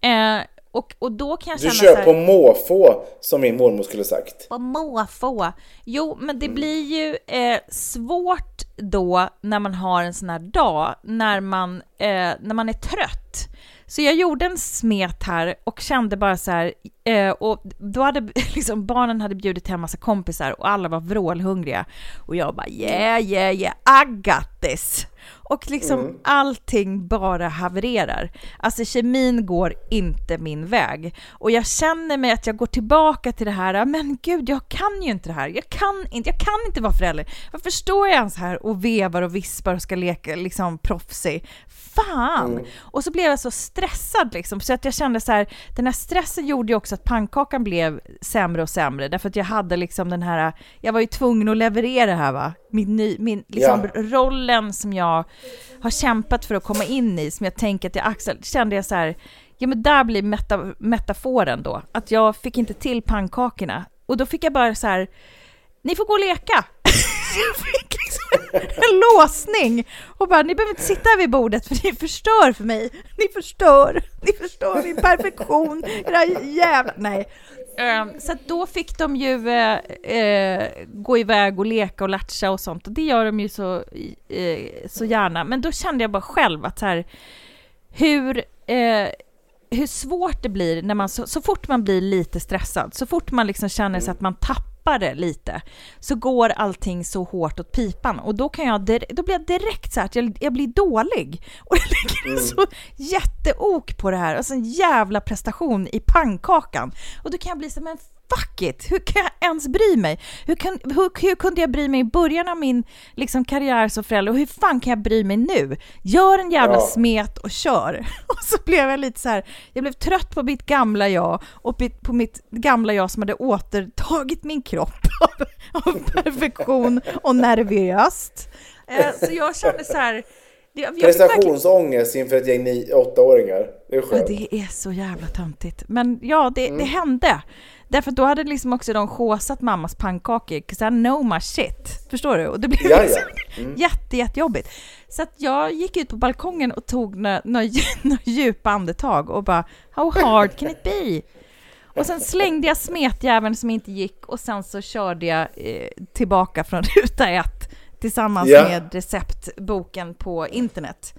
Eh, och, och då kan jag Du känna så kör här, på måfå, som min mormor skulle sagt. på måfå. Jo, men det blir ju eh, svårt då när man har en sån här dag, när man, eh, när man är trött. Så jag gjorde en smet här och kände bara så här, eh, och då hade liksom barnen hade bjudit hem massa kompisar och alla var vrålhungriga. Och jag bara yeah, yeah, yeah, I got this! Och liksom allting bara havererar. Alltså kemin går inte min väg. Och jag känner mig att jag går tillbaka till det här, men gud, jag kan ju inte det här. Jag kan inte, jag kan inte vara förälder. Varför står jag ens här och vevar och vispar och ska leka liksom proffsig? Fan! Och så blev jag så stressad liksom, så att jag kände så här, den här stressen gjorde ju också att pannkakan blev sämre och sämre, därför att jag hade liksom den här, jag var ju tvungen att leverera det här va, min, ny, min liksom Ja. rollen som jag har kämpat för att komma in i, som jag tänker att jag axlar, kände jag så här, ja men där blir meta, metaforen då, att jag fick inte till pannkakorna. Och då fick jag bara så här, ni får gå och leka. jag fick liksom en låsning och bara, ni behöver inte sitta här vid bordet för ni förstör för mig. Ni förstör, ni förstör min perfektion, era jävla... Nej. Ehm, så då fick de ju eh, eh, gå iväg och leka och latcha och sånt och det gör de ju så, eh, så gärna. Men då kände jag bara själv att så här, hur, eh, hur svårt det blir när man, så, så fort man blir lite stressad, så fort man liksom känner sig att man tappar det lite, så går allting så hårt åt pipan och då kan jag, då blir jag direkt så här att jag, jag blir dålig. Och det ligger så jätteok på det här, alltså en jävla prestation i pannkakan. Och då kan jag bli så men fuck it, hur kan jag ens bry mig? Hur, kan, hur, hur kunde jag bry mig i början av min liksom, karriär som förälder och hur fan kan jag bry mig nu? Gör en jävla Ja. smet och kör. Och så blev jag lite så här, jag blev trött på mitt gamla jag och på- mitt gamla jag som hade återtagit min kropp av, av perfektion och nervöst. Eh, Så jag kände så här, jag, verkligen- Prestationsångest inför ett gäng ni- åttaåringar. Det är Ja, skönt. det är så jävla töntigt. Men ja, det, det hände. Därför då hade liksom också de chosat mammas pannkakor, 'cause I know my shit. Förstår du? Och det blev Ja, liksom ja. Mm. jätte, jättejobbigt. Så att jag gick ut på balkongen och tog några, några, några djupa andetag och bara How hard can it be? Och sen slängde jag smetjäveln som inte gick och sen så körde jag eh, tillbaka från ruta ett tillsammans Ja. med receptboken på internet.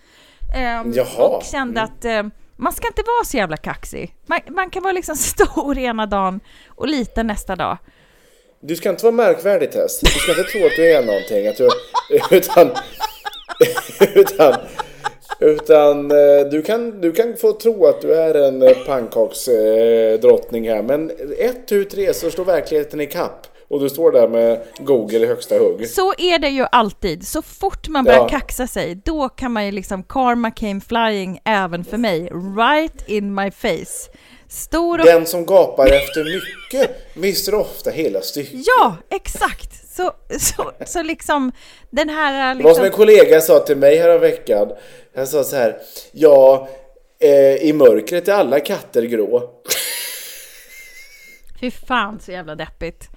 Ehm, Jaha. Och kände att eh, man ska inte vara så jävla kaxig. Man, man kan vara liksom stor ena dagen och liten nästa dag. Du ska inte vara märkvärdig Tess. Du ska inte tro att du är någonting. Att du, utan, utan, utan eh, du, kan, du kan få tro att du är en eh, pannkaksdrottning här. Men ett, tu, tre så står verkligheten i kapp. Och du står där med Google i högsta hugg. Så är det ju alltid. Så fort man börjar Ja. kaxa sig, då kan man ju liksom karma came flying även för mig. Right in my face. Stor och... Den som gapar efter mycket mister ofta hela stycket. Ja, exakt! Så, så, så liksom den här... Det var som en Liksom, kollega sa till mig här veckan. Han sa så här. Ja, eh, i mörkret är alla katter grå. fy fan så jävla deppigt.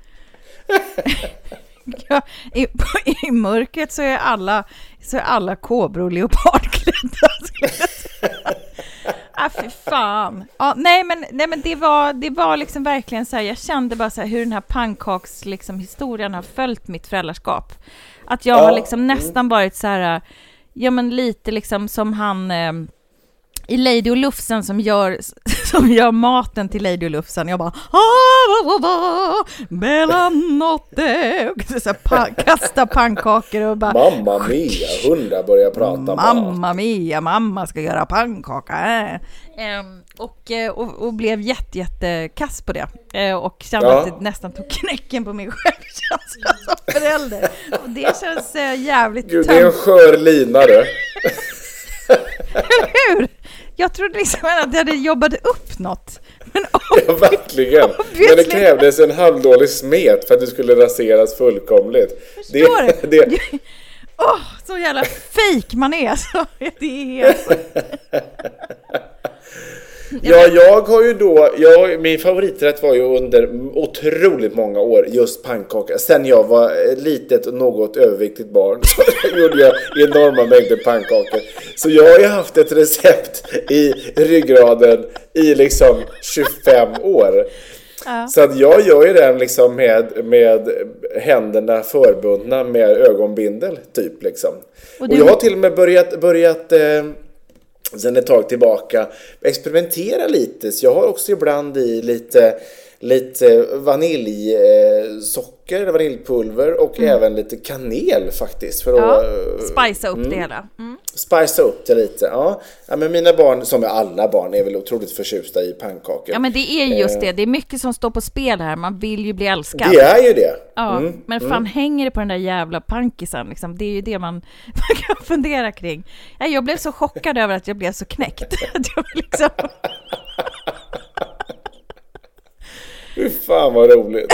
ja, i, I mörkret så är alla, så är alla kobror och leopardklädda. skulle jag säga. ah, fy fan. Ja, nej, men, nej, men det var, det var liksom verkligen så här, jag kände bara så här hur den här pannkaks liksom, historien har följt mitt föräldraskap. Att jag Ja, har liksom nästan varit så här, ja men lite liksom som han eh, i Lady och Lufsen som gör, som gör maten till Lady och Lufsen. Jag bara "Ah, Melanotte och så här, pa, kasta pannkakor och bara Mamma mia, hundar börjar prata mat. Mamma mia, mamma ska göra pannkaka. Ehm, och, eh, och, och blev jätte, jätte kass på det. Eh, och kände Ja. att det nästan tog knäcken på min självkänsla som förälder. Och det känns eh, jävligt Gud, det är en skör lina du. eller hur? Jag trodde liksom att jag hade jobbat upp något. Men Ja, verkligen. Men det krävdes en halvdålig smet för att du skulle raseras fullkomligt. Förstår Det, du? det, Åh, så jävla fake man är så det är helt... ja, jag har ju då, jag, min favoriträtt var ju under otroligt många år just pannkaka. Sen jag var litet och något överviktigt barn så gjorde jag enorma mängder pannkakor. Så jag har ju haft ett recept i ryggraden i liksom 25 år. Så att jag gör ju den liksom med, med händerna förbundna med ögonbindel typ liksom. Och, du- jag har till och med börjat, börjat eh, sen ett tag tillbaka experimentera lite. Så jag har också ibland i lite, lite vaniljsocker, vaniljpulver och även lite kanel faktiskt. För Ja, att eh, spicea upp det hela. Mm. spicea upp det lite. Ja. ja, men mina barn, som alla barn, är väl otroligt förtjusta i pannkakor. Ja men det är just det, det är mycket som står på spel här, man vill ju bli älskad. det är ju det. Ja, men fan hänger det på den där jävla pankisen liksom? Det är ju det man, man kan fundera kring. Ja, jag blev så chockad över att jag blev så knäckt. Att jag liksom, Fy fan vad roligt.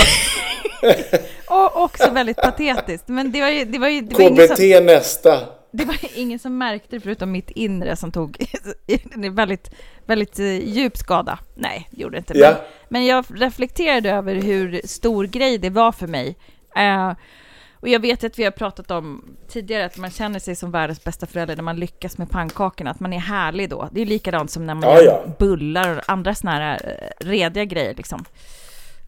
och också väldigt patetiskt. Men det var ju, det var ju, det var KBT som, nästa. det var ingen som märkte det förutom mitt inre som tog en väldigt, väldigt eh, djup skada. Nej, det gjorde det inte. Men, Ja. men jag reflekterade över hur stor grej det var för mig. Eh, och jag vet att vi har pratat om tidigare att man känner sig som världens bästa förälder när man lyckas med pannkakorna, att man är härlig då. Det är likadant som när man Ja, gör ja. bullar och andra såna här eh, rediga grejer liksom.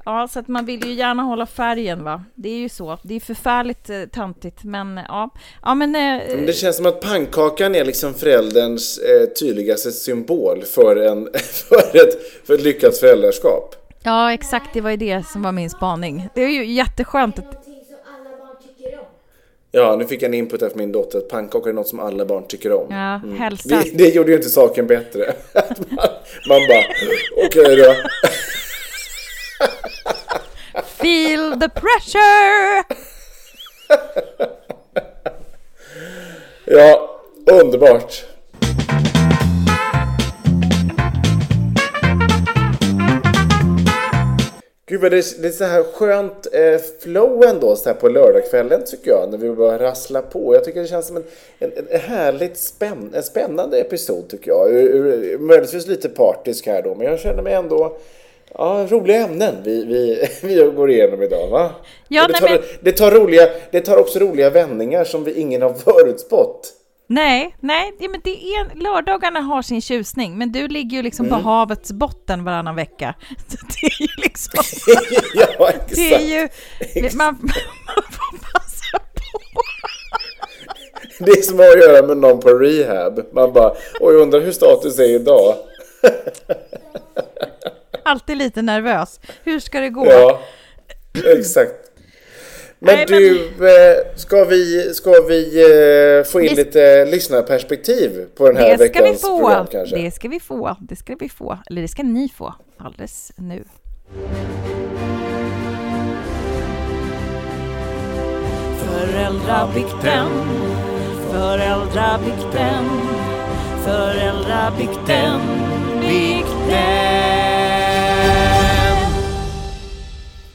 Ja, så att man vill ju gärna hålla färgen va. Det är ju så. Det är förfärligt eh, töntigt, men ja. Ja, men... Eh, Men det känns som att pannkakan är liksom förälderns eh, tydligaste symbol för, en, för, ett, för ett lyckat föräldraskap. Ja, exakt. Det var ju det som var min spaning. Det är ju jätteskönt att... någonting som alla barn tycker om. Ja, nu fick jag en input här från min dotter att pannkakor är något som alla barn tycker om. Ja, hälsa. Det, det gjorde ju inte saken bättre. Man, man bara, okej då feel the pressure! Ja, underbart. Gud vad det är, det är så här skönt eh, flow ändå så här på lördagskvällen tycker jag när vi bara rasslar på. Jag tycker det känns som en, en, en härligt spänn, en spännande episod tycker jag. Ur, ur, möjligtvis lite partisk här då men jag känner mig ändå Ja, roliga ämnen vi, vi, vi går igenom idag va? Ja, det, nej, tar, men- det, tar roliga, det tar också roliga vändningar som vi ingen har förutspått. Nej, nej, men det är, lördagarna har sin tjusning, men du ligger ju liksom Mm. på havets botten varannan vecka. Så det är ju liksom... ja, exakt. Det är ju... Man, man får passa på. Det är som att göra med någon på rehab. Man bara, oj, undrar hur status är idag. Alltid lite nervös. Hur ska det gå? Ja, exakt. Men Nej, men- du, eh, ska vi, ska vi eh, få in Vi- lite lyssnarperspektiv på den här Det ska vi veckans få. program kanske? Det ska vi få. Det ska vi få. Eller det ska ni få alldeles nu. Föräldrabikten, föräldrabikten, föräldrabikten, bikten.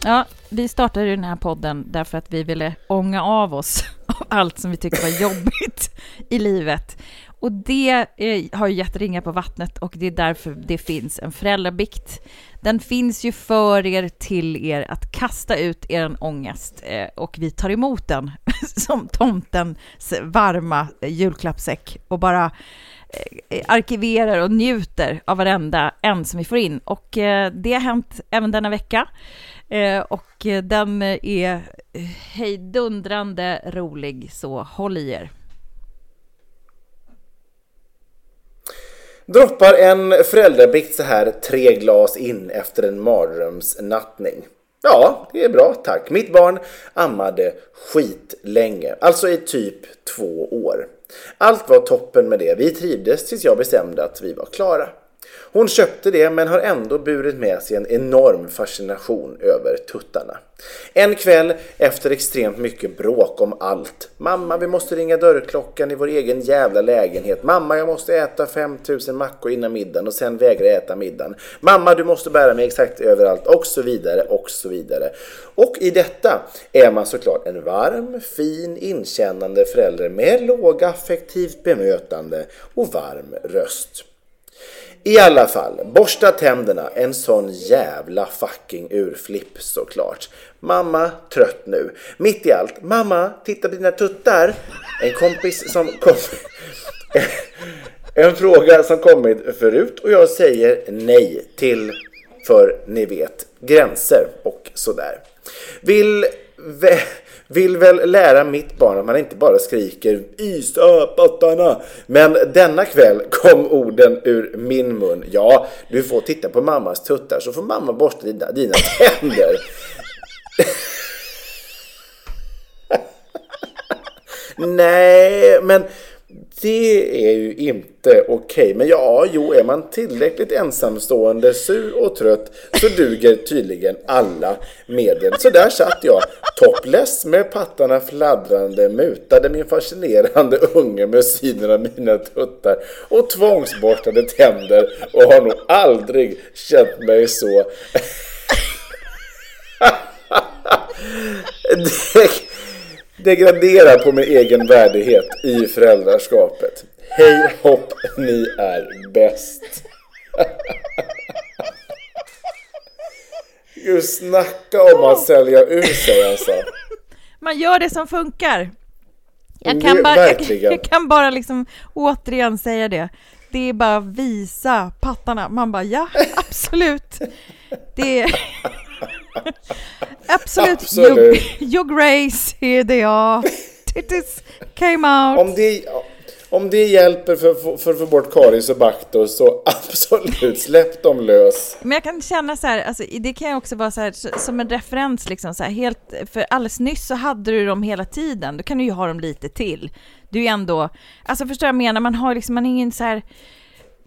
Ja, vi startade ju den här podden därför att vi ville ånga av oss av allt som vi tyckte var jobbigt i livet. Och det är, har ju gett ringar på vattnet och det är därför det finns en föräldrabikt. Den finns ju för er, till er, att kasta ut er ångest eh, och vi tar emot den som tomtens varma julklappssäck och bara eh, arkiverar och njuter av varenda en som vi får in. Och det har hänt även denna vecka. Eh, och den är eh, hejdundrande rolig, så håll i er. Droppar en föräldrabikt så här tre glas in efter en mardrömsnattning. Ja, det är bra tack. Mitt barn ammade skitlänge, alltså i typ två år. Allt var toppen med det. Vi trivdes tills jag bestämde att vi var klara. Hon köpte det men har ändå burit med sig en enorm fascination över tuttarna. En kväll efter extremt mycket bråk om allt. Mamma, vi måste ringa dörrklockan i vår egen jävla lägenhet. Mamma, jag måste äta 5000 mackor innan middagen och sen vägra äta middagen. Mamma, du måste bära mig exakt överallt och så vidare och så vidare. Och i detta är man såklart en varm, fin, inkännande förälder med lågaffektivt bemötande och varm röst. I alla fall, borsta tänderna, en sån jävla fucking urflipp såklart. Mamma, trött nu. Mitt i allt, mamma, titta på dina tuttar. En kompis som kom... En fråga som kommit förut och jag säger nej till, för ni vet, gränser och sådär. Vill, vä, vill väl lära mitt barn att man inte bara skriker isöpattarna. Men denna kväll kom orden ur min mun. Ja, du får titta på mammas tuttar så får mamma borsta dina, dina tänder. Nej, men det är ju inte okej. Men ja, jo, är man tillräckligt ensamstående, sur och trött så duger tydligen alla medel. Så där satt jag, topless med pattarna fladdrande, mutade min fascinerande unge med synen av mina tuttar och tvångsborstade tänder och har nog aldrig känt mig så det degraderar på min egen värdighet i föräldraskapet. Hej hopp, ni är bäst. Gud, snacka om att sälja ut sig alltså. Man gör det som funkar. Jag kan, bara, jag, jag kan bara liksom återigen säga det. Det är bara visa pattarna. Man bara ja, absolut. Det är... absolut. Absolut. Your, your grace, here they are. Titties came out. Om det, om det hjälper för, för, för att få bort karies och bakter så absolut, släpp dem lös. Men jag kan känna så här, alltså, det kan ju också vara så här, som en referens liksom, så här, helt, för alldeles nyss så hade du dem hela tiden, då kan du ju ha dem lite till. Du är ändå, alltså förstår jag menar, man har liksom, man är ingen så här,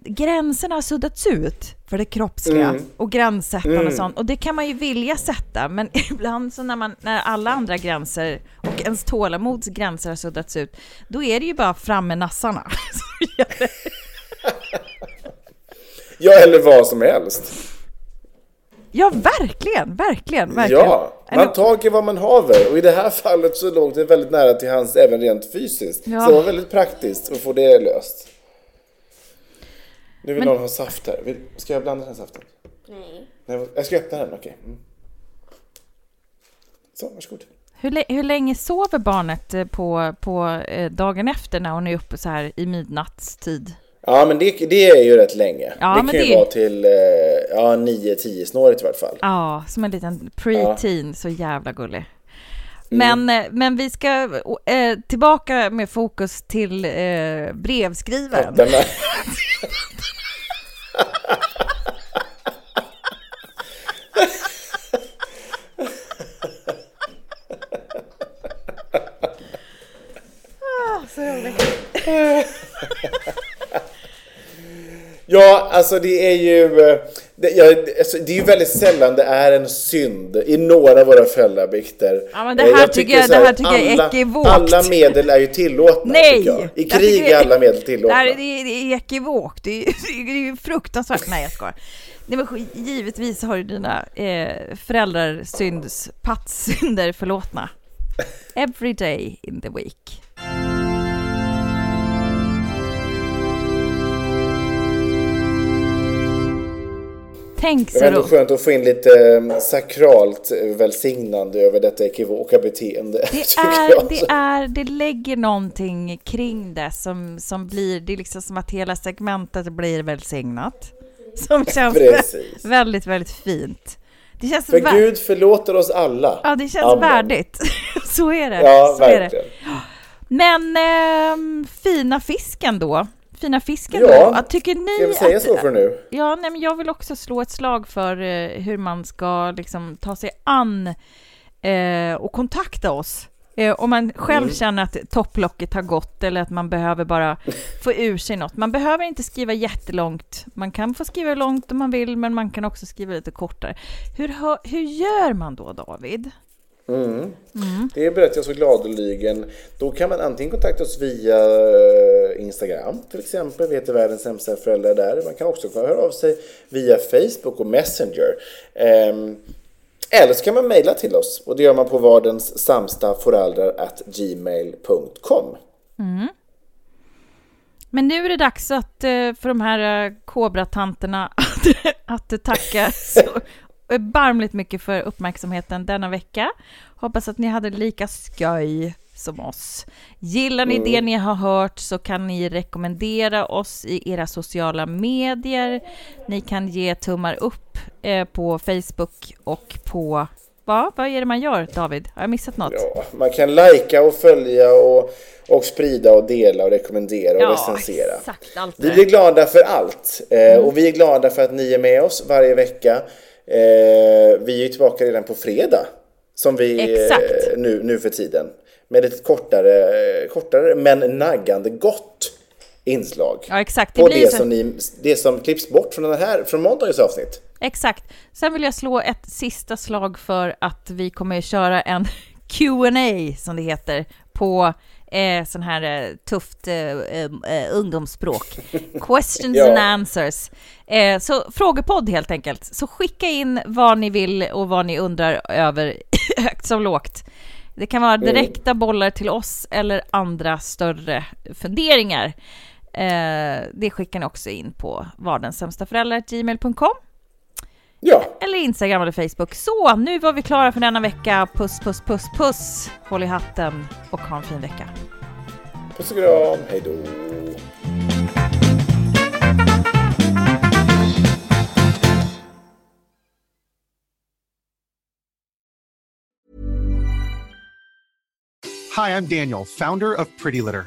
gränserna har suddats ut för det kroppsliga Mm. och gränssättande och sånt. Och det kan man ju vilja sätta, men ibland så när, man, när alla andra gränser och ens tålamods gränser har suddats ut, då är det ju bara fram med nassarna. Ja, eller vad som helst. ja, verkligen, verkligen, verkligen. Ja, man tager vad man haver. Och i det här fallet så låg det väldigt nära till hans även rent fysiskt. Ja. Så det var väldigt praktiskt att få det löst. Nu vill Men- någon ha saft här. Ska jag blanda den här saften? Nej. Nej, jag ska öppna den, okej. Mm. Så, varsågod. Hur, hur länge sover barnet eh, på, på eh, dagen efter när hon är uppe så här i midnattstid? Ja, men det, det är ju rätt länge. Ja, det men kan ju det- vara till eh, ja, 9-10 snårigt i vart fall. Ja, som en liten pre-teen, så jävla gullig. Men, eh, men vi ska tillbaka med fokus till brevskrivaren. Den Ja, alltså det är ju... eh, Det, ja, alltså, det är ju väldigt sällan det är en synd i några av våra föräldrabikter. Ja, men det Eh, här tycker jag- det här, här tycker jag är ekivokt. Alla medel är ju tillåtna, Nej! jag. I Jag krig är alla medel Det, tillåtna. här, är- det, är- det är ekivokt, det är, det är ju fruktansvärt. Nej, jag skojar. Nej, men givetvis har du dina eh, föräldrar synds, pattsynder förlåtna. Every day in the week. Tänk Det så var ändå då. skönt att få in lite eh, sakralt eh, välsignande över detta ekivoka beteende. Det är, det är, det lägger någonting kring det som, som blir, det är liksom som att hela segmentet blir välsignat. Som känns Precis. väldigt, väldigt fint. Det känns, För vä- Gud förlåter oss alla. ja, det känns Amen. värdigt. Så är det. Ja, så är det. verkligen. Men ehm, fina fisken då? Fina fisken Ja, då? Tycker ni Ska vi säga att, så för nu? Ja, nej, men jag vill också slå ett slag för eh, hur man ska liksom, ta sig an eh, och kontakta oss. Eh, om man själv Mm. känner att topplocket har gått eller att man behöver bara få ur sig något. Man behöver inte skriva jättelångt. Man kan få skriva långt om man vill, men man kan också skriva lite kortare. Hur, hur gör man då, David? Mm. Det berättar jag så gladeligen. Då kan man antingen kontakta oss via eh, Instagram till exempel. Vi heter Världens sämsta föräldrar där. Man kan också höra av sig via Facebook och Messenger. Ehm, eller så kan man mejla till oss och det gör man på vardens samsta föräldrar at gmail.com. Men nu är det dags att, eh, för de här eh, kobratanterna att, att tacka erbarmligt mycket för uppmärksamheten denna vecka. Hoppas att ni hade lika skoj som oss. Gillar ni det ni har hört så kan ni rekommendera oss i era sociala medier. Ni kan ge tummar upp eh, på Facebook och på... Va? Vad är det man gör, David? Har jag missat något? Ja, man kan lajka och följa och, och sprida och dela och rekommendera och recensera. exakt allt Vi blir glada för allt eh, och vi är glada för att ni är med oss varje vecka. Eh, vi är ju tillbaka redan på fredag som vi eh, nu, nu för tiden med ett kortare, kortare men naggande gott inslag. Ja, exakt. Det På det så- som, ni, det som klipps bort från, den här, från måndagens avsnitt. Exakt. Sen vill jag slå ett sista slag för att vi kommer att köra en Q&A som det heter på eh, sån här eh, tufft eh, eh, ungdomsspråk. Questions Ja. and answers. Eh, så frågepodd helt enkelt. Så skicka in vad ni vill och vad ni undrar över högt som lågt. Det kan vara direkta bollar till oss eller andra större funderingar. Det skickar ni också in på vardensämstaföräldrar.gmail.com Ja, eller Instagram eller Facebook. Så, nu var vi klara för denna vecka. Puss, puss, puss, puss. Håll i hatten och ha en fin vecka. puss och kram, hej då. Hi, I'm Daniel, founder of Pretty Litter.